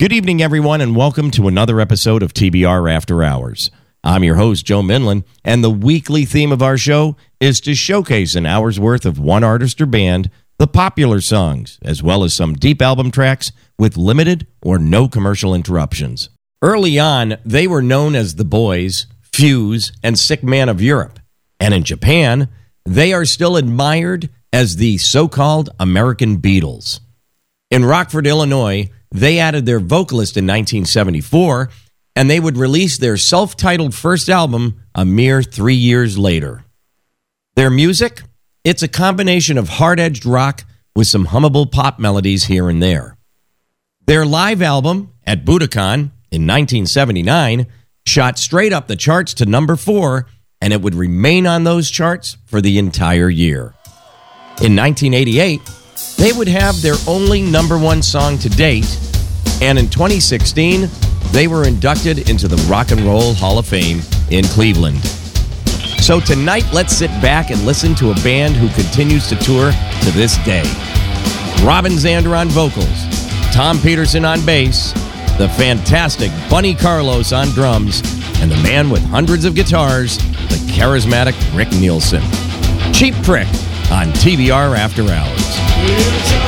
Good evening, everyone, and welcome to another episode of TBR After Hours. I'm your host, Joe Minlin, and the weekly theme of our show is to showcase an hour's worth of one artist or band, the popular songs, as well as some deep album tracks with limited or no commercial interruptions. Early on, they were known as the Boys, Fuse, and Sick Man of Europe. And in Japan, they are still admired as the so called American Beatles. In Rockford, Illinois, they added their vocalist in 1974, and they would release their self titled first album a mere three years later. Their music? It's a combination of hard edged rock with some hummable pop melodies here and there. Their live album, at Budokan in 1979, shot straight up the charts to number four, and it would remain on those charts for the entire year. In 1988, they would have their only number one song to date, and in 2016, they were inducted into the Rock and Roll Hall of Fame in Cleveland. So tonight, let's sit back and listen to a band who continues to tour to this day. Robin Zander on vocals, Tom Petersson on bass, the fantastic Bunny Carlos on drums, and the man with hundreds of guitars, the charismatic Rick Nielsen. Cheap Trick on TBR After Hours.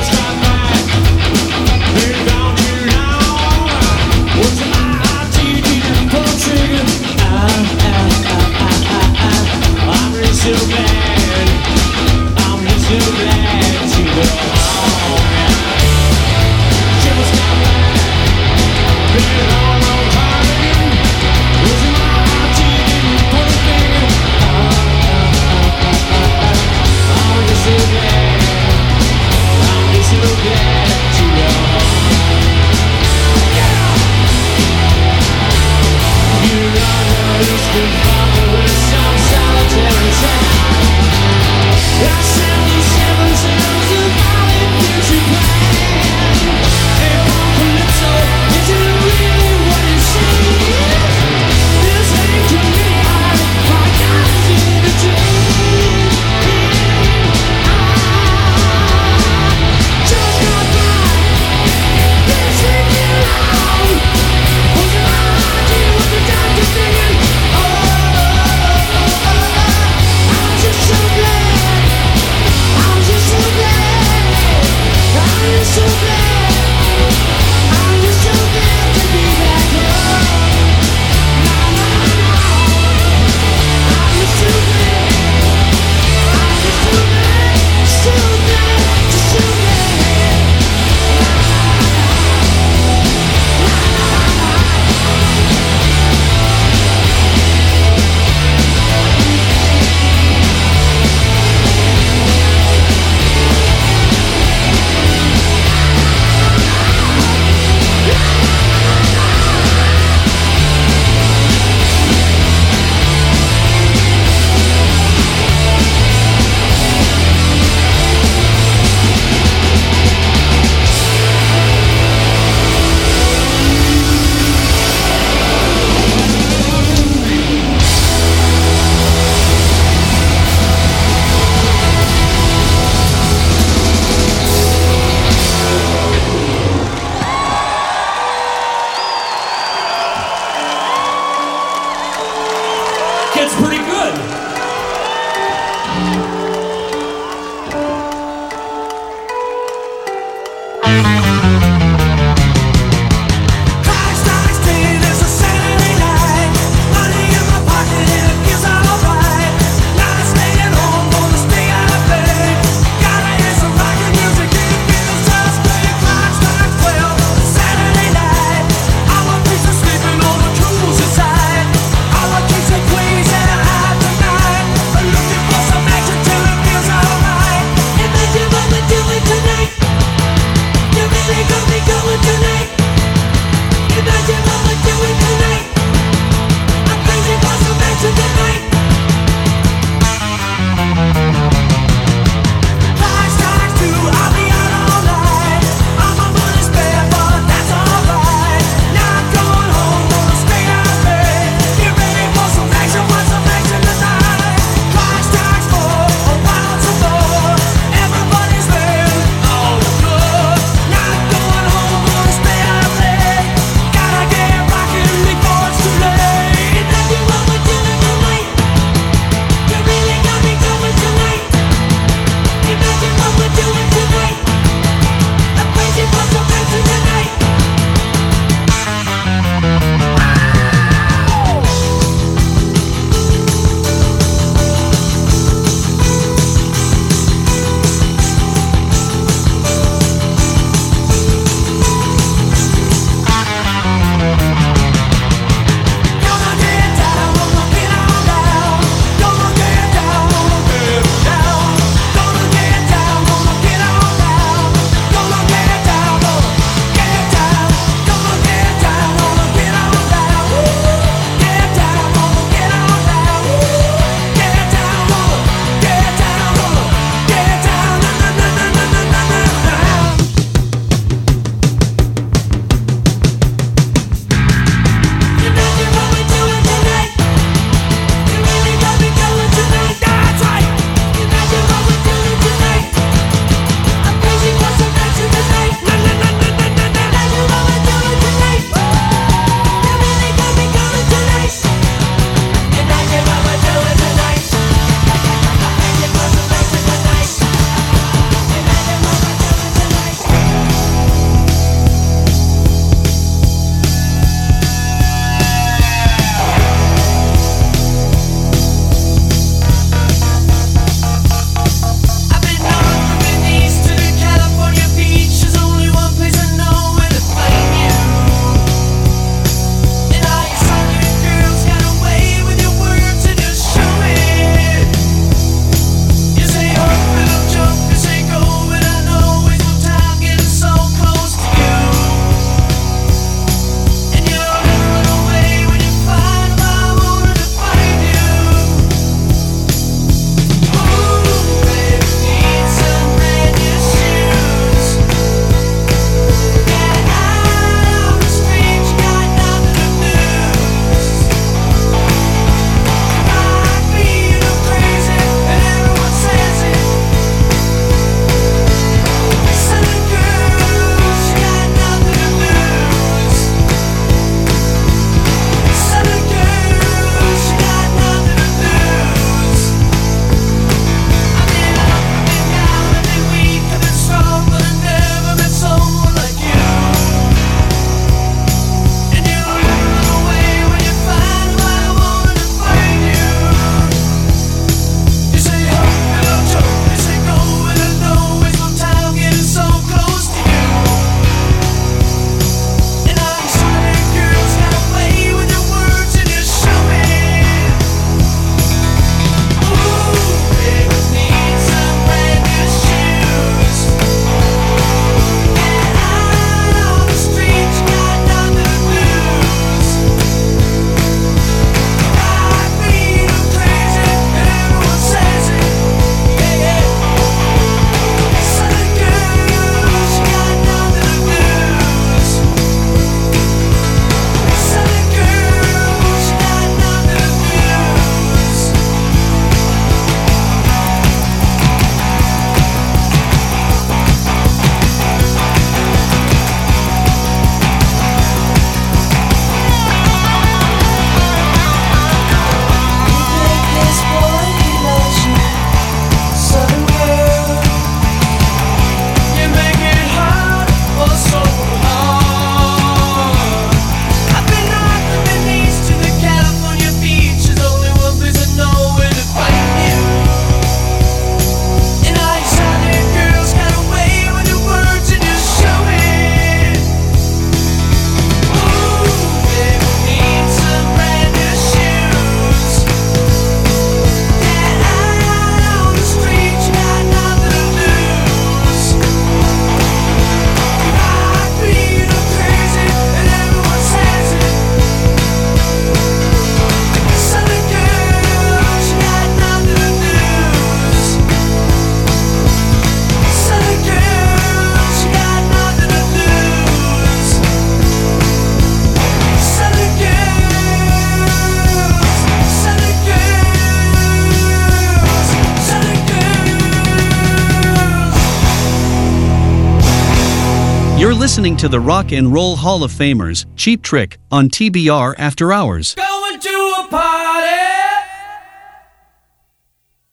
listening to the Rock and Roll Hall of Famers, Cheap Trick, on TBR After Hours. Going to a party.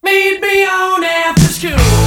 Meet me on after school.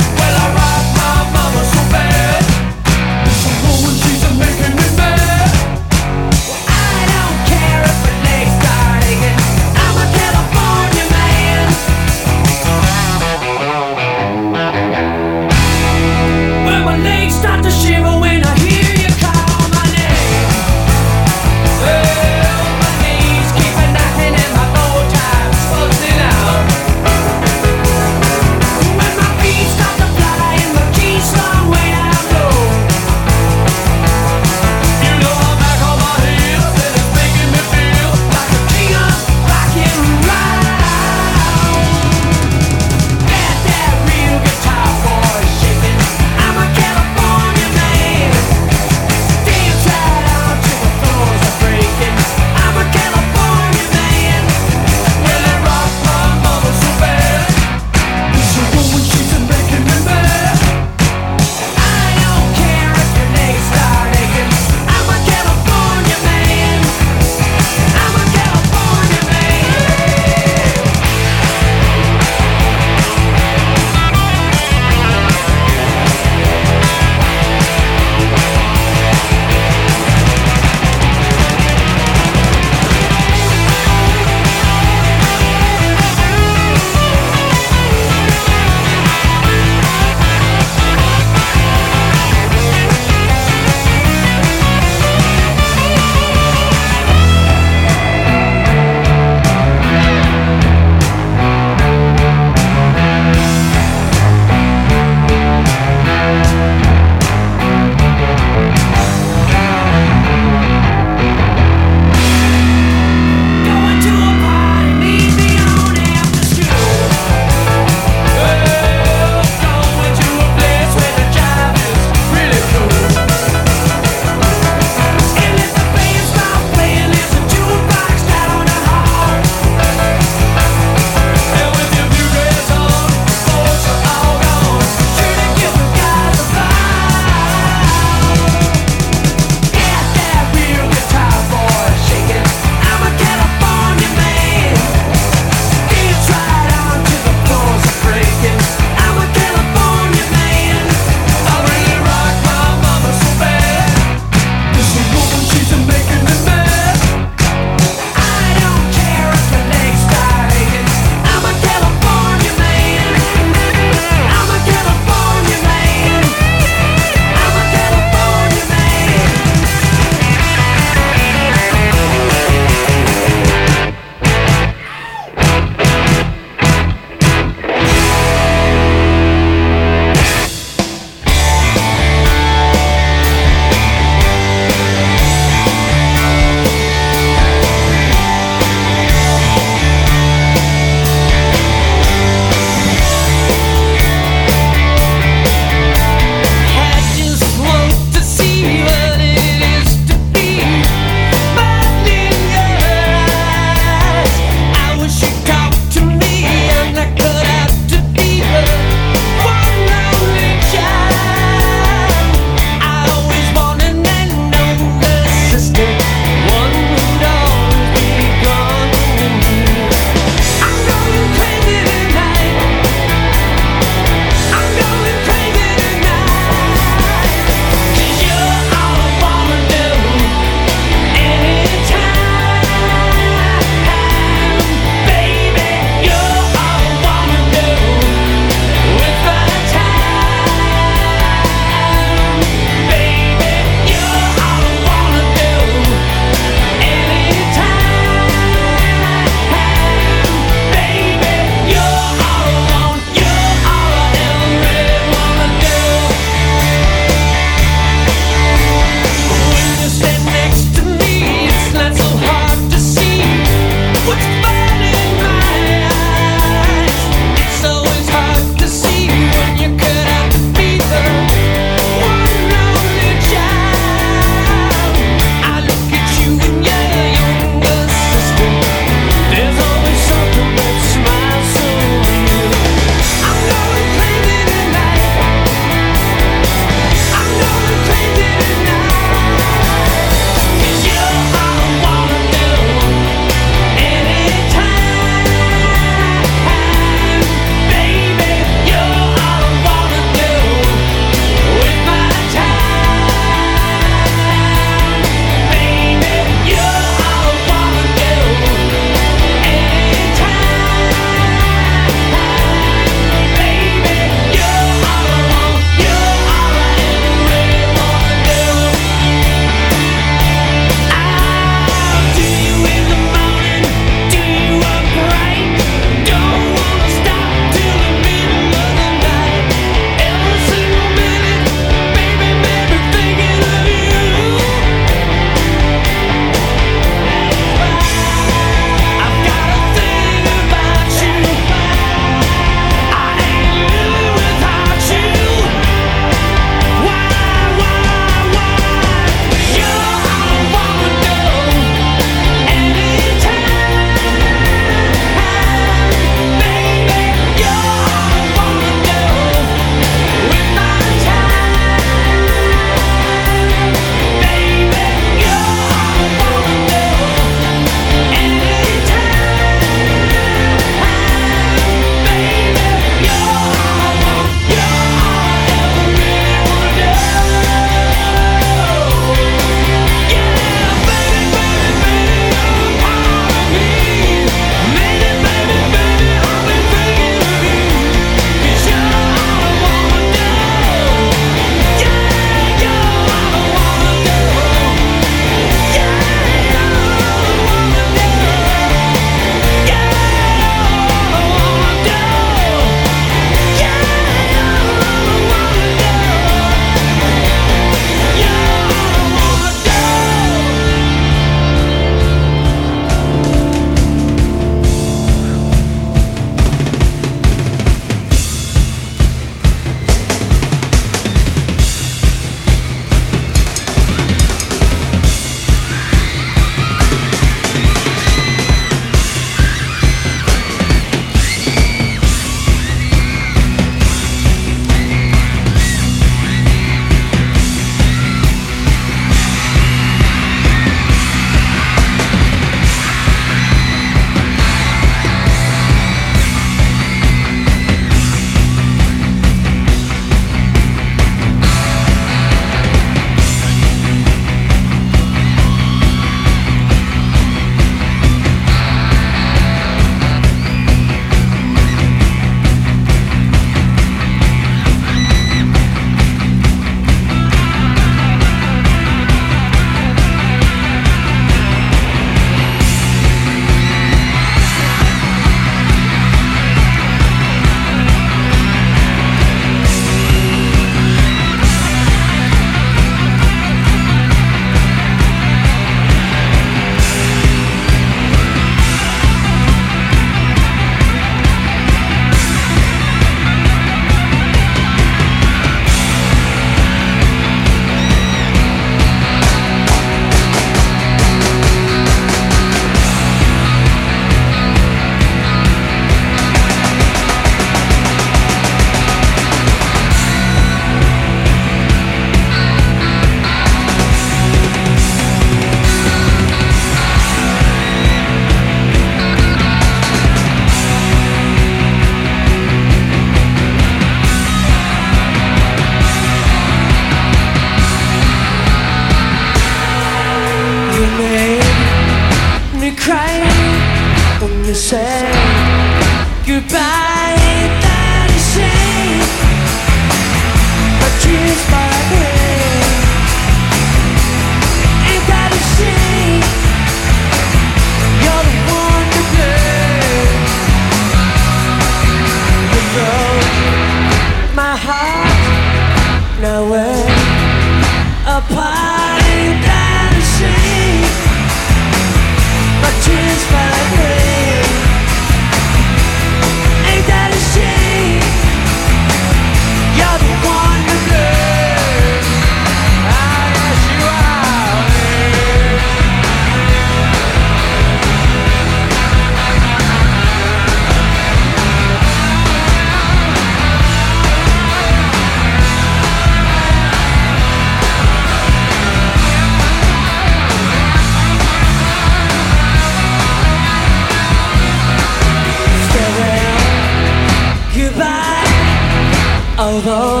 although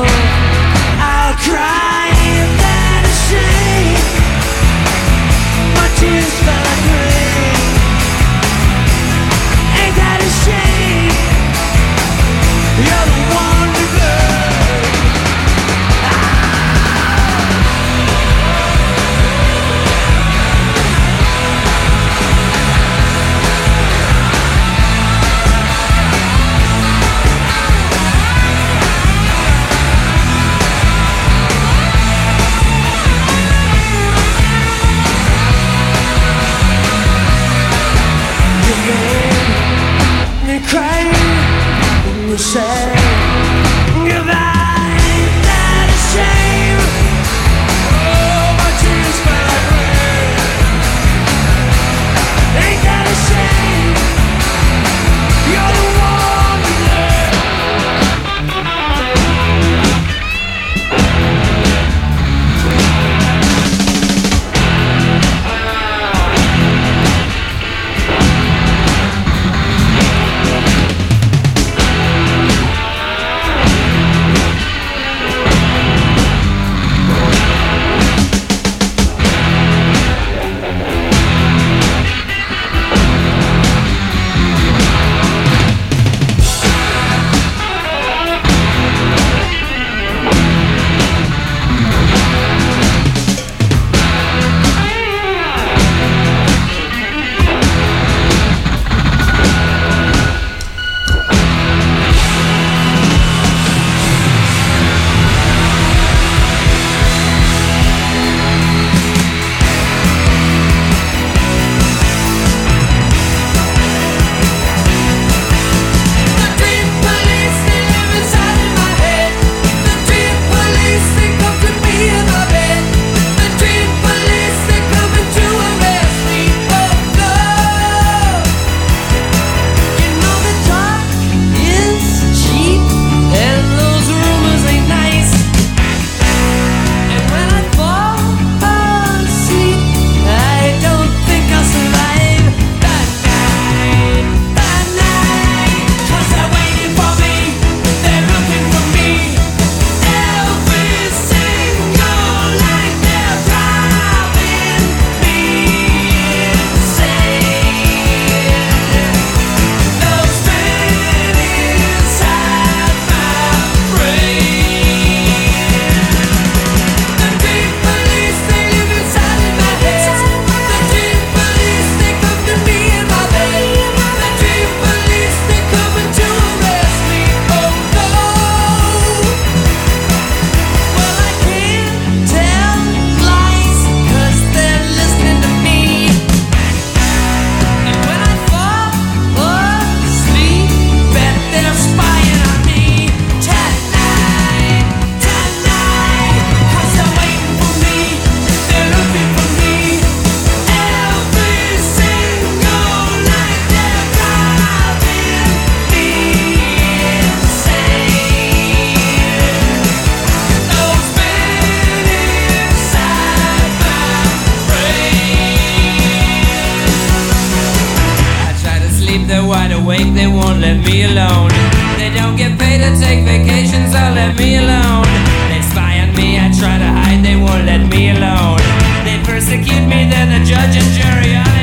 they're wide awake, they won't let me alone. They don't get paid to take vacations, they'll let me alone. They spy on me, I try to hide, they won't let me alone. They persecute me, they're the judge and jury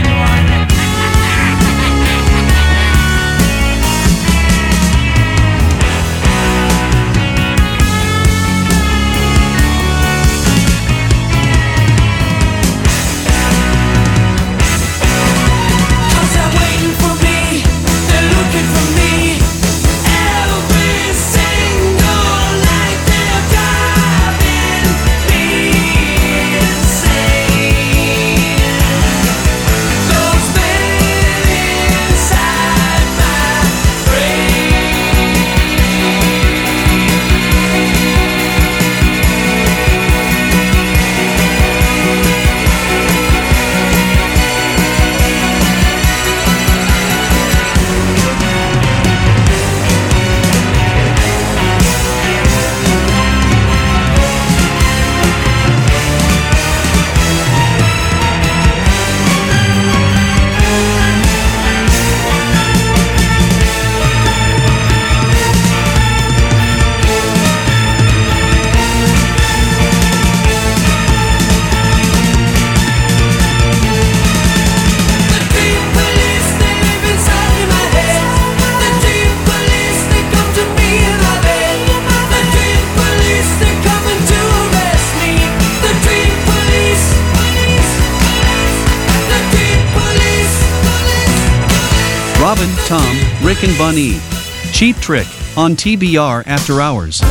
Trick on TBR After Hours.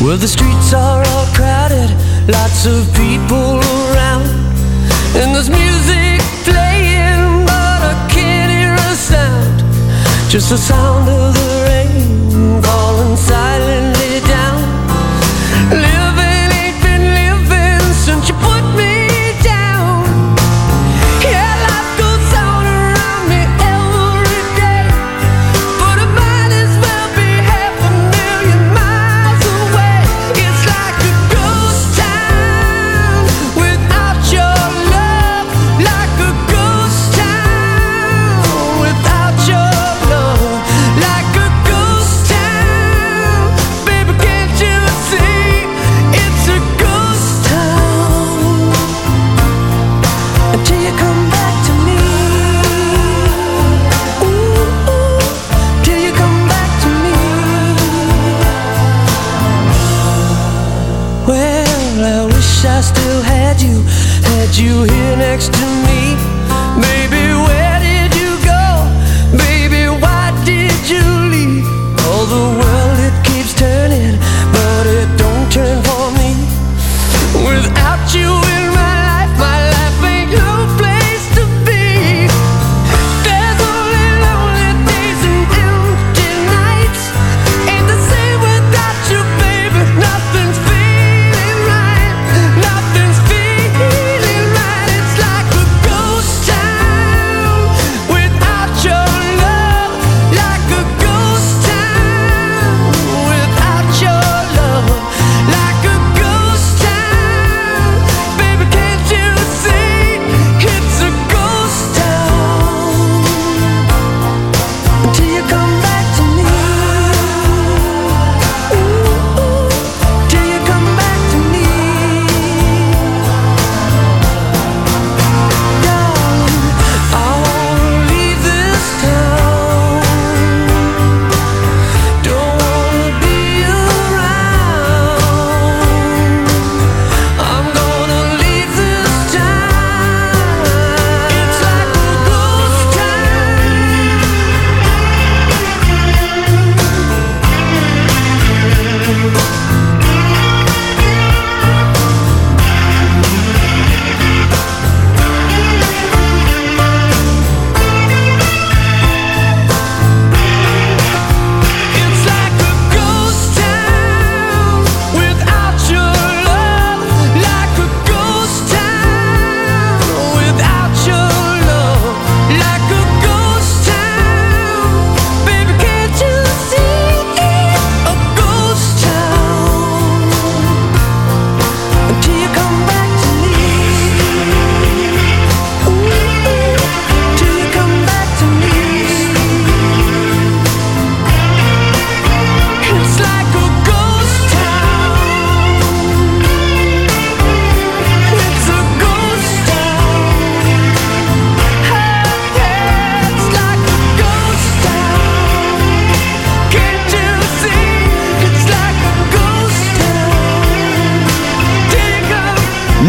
Well, the streets are all crowded, lots of people around, and there's music. Just the sound of the rain falling silent.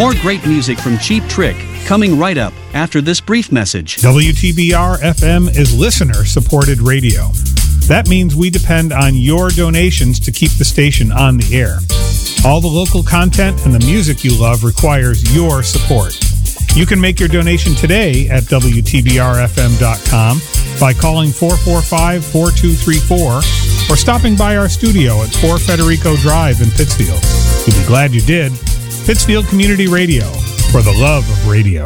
More great music from Cheap Trick coming right up after this brief message. WTBR FM is listener supported radio. That means we depend on your donations to keep the station on the air. All the local content and the music you love requires your support. You can make your donation today at WTBRFM.com by calling 445 4234 or stopping by our studio at 4 Federico Drive in Pittsfield. You'll be glad you did. Pittsfield Community Radio, for the love of radio.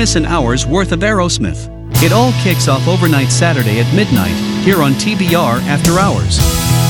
miss an hour's worth of Aerosmith. It all kicks off overnight Saturday at midnight, here on TBR After Hours.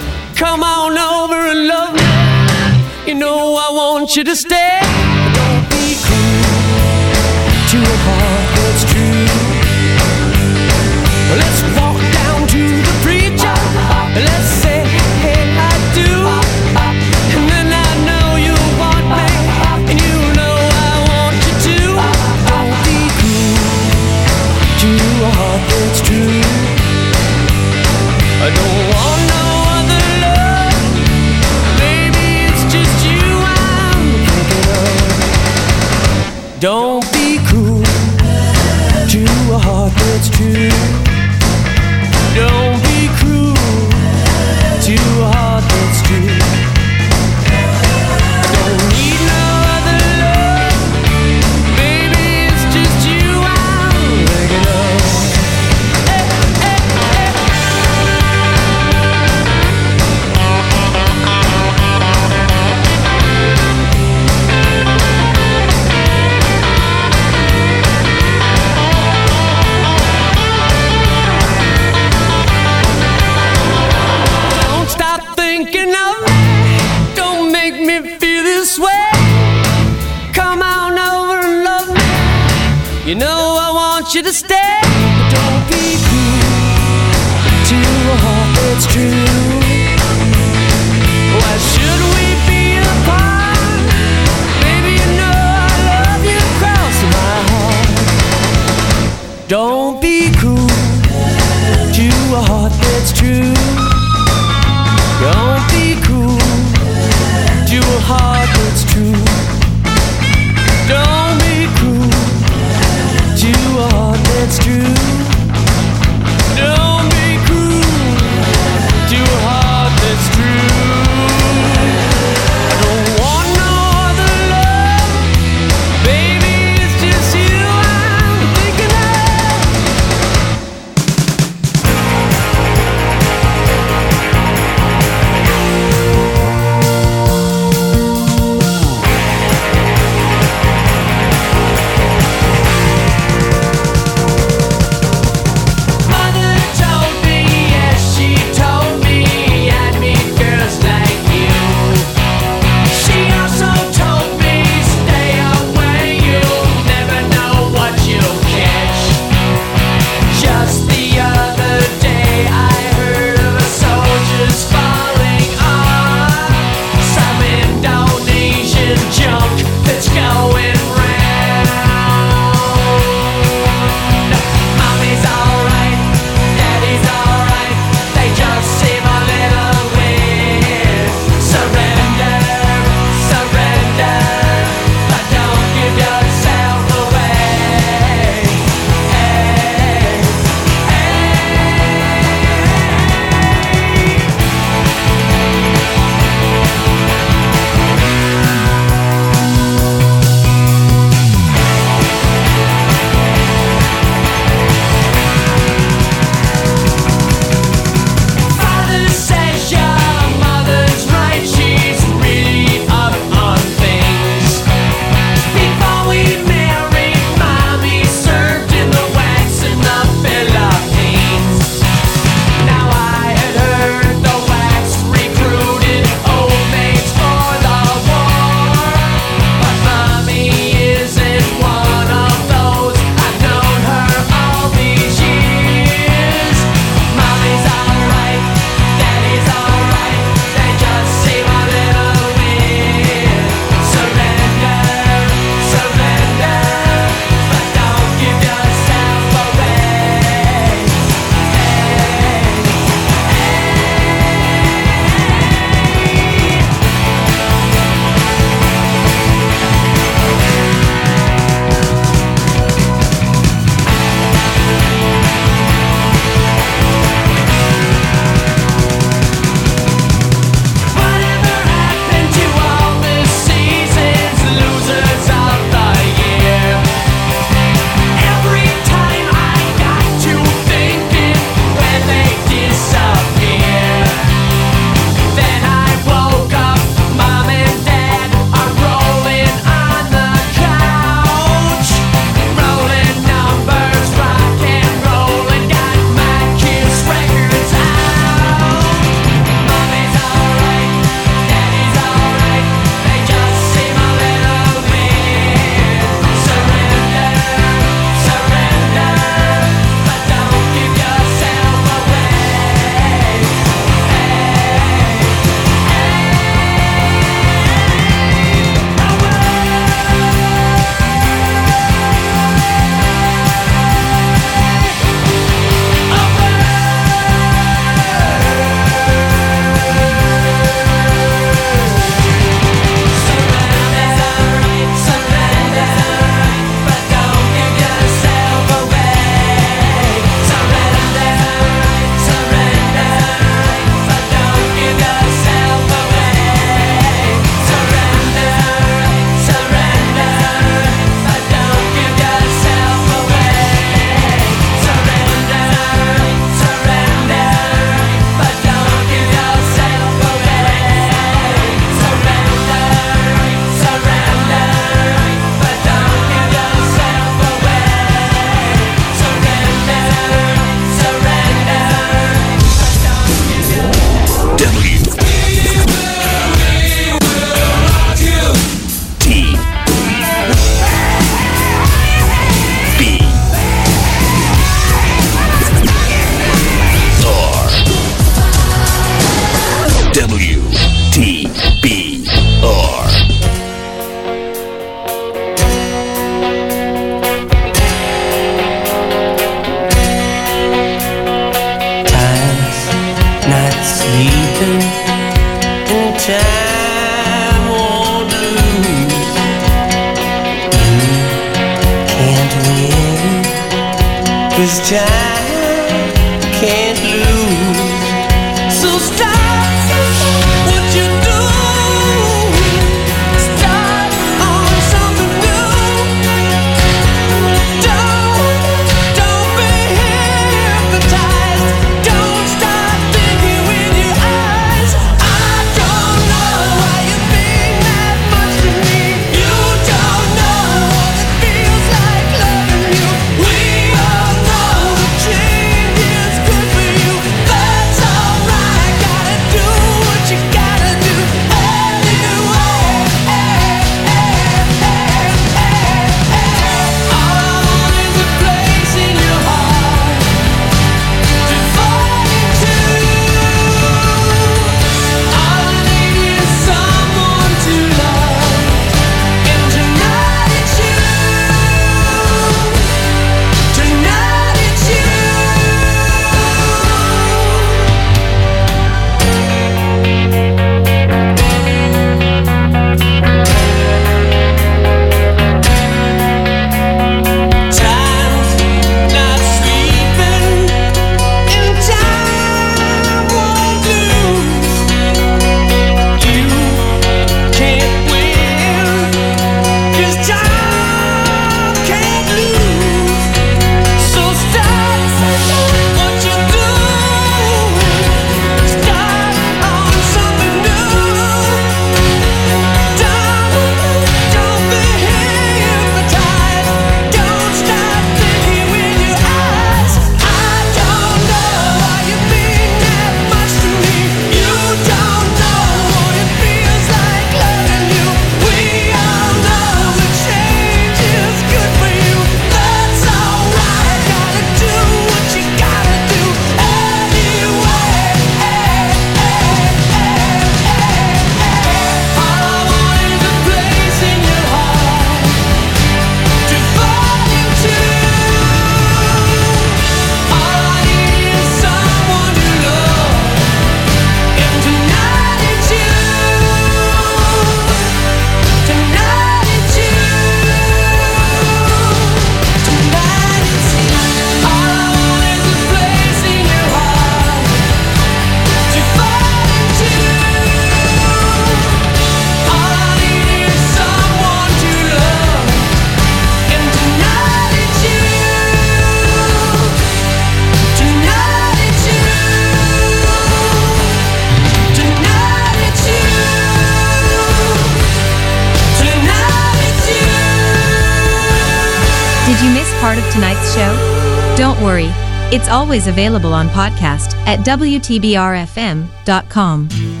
part of tonight's show? Don't worry, it's always available on podcast at WTBRFM.com.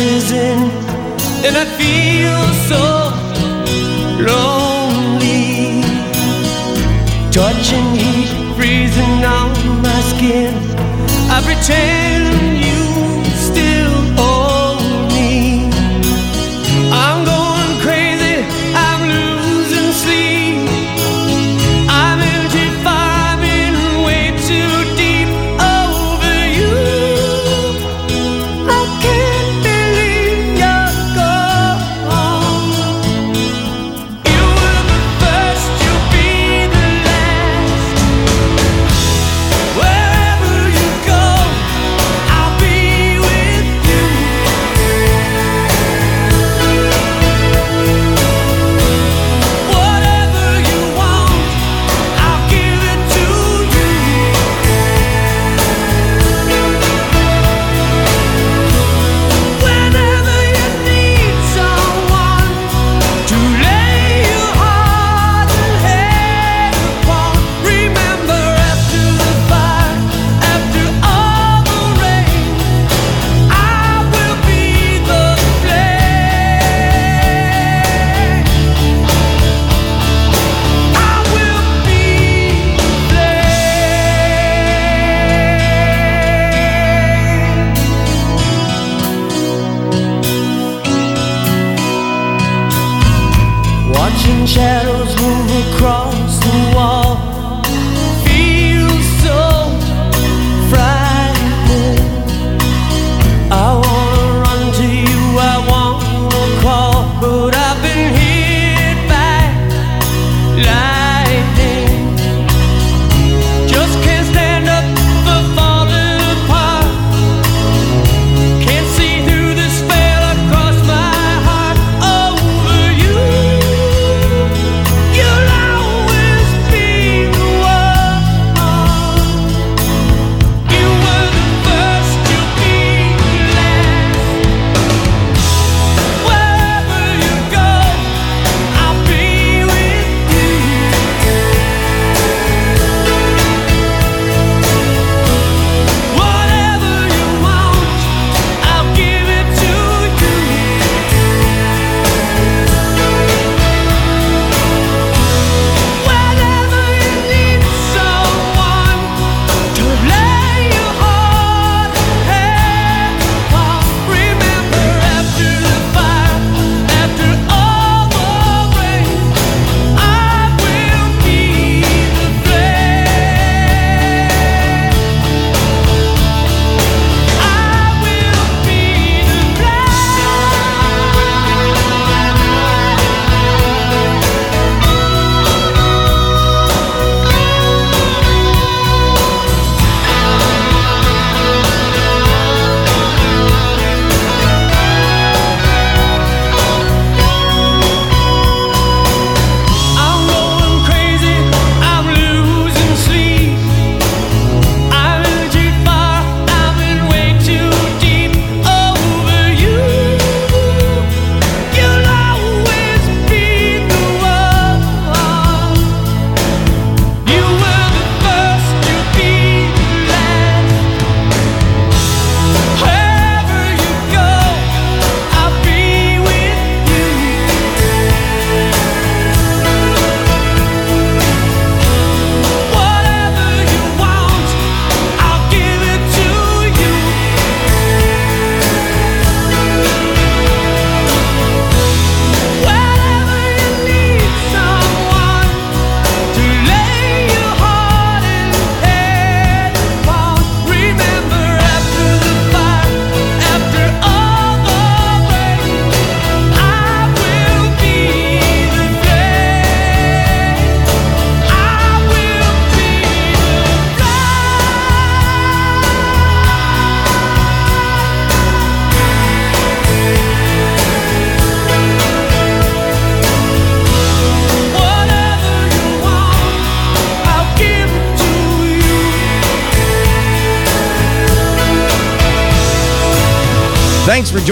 in, and I feel so lonely. Touching heat, freezing on my skin. I pretend.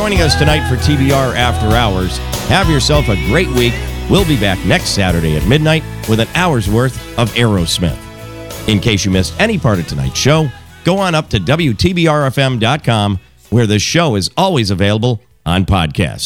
Joining us tonight for TBR After Hours. Have yourself a great week. We'll be back next Saturday at midnight with an hour's worth of Aerosmith. In case you missed any part of tonight's show, go on up to WTBRFM.com where the show is always available on podcast.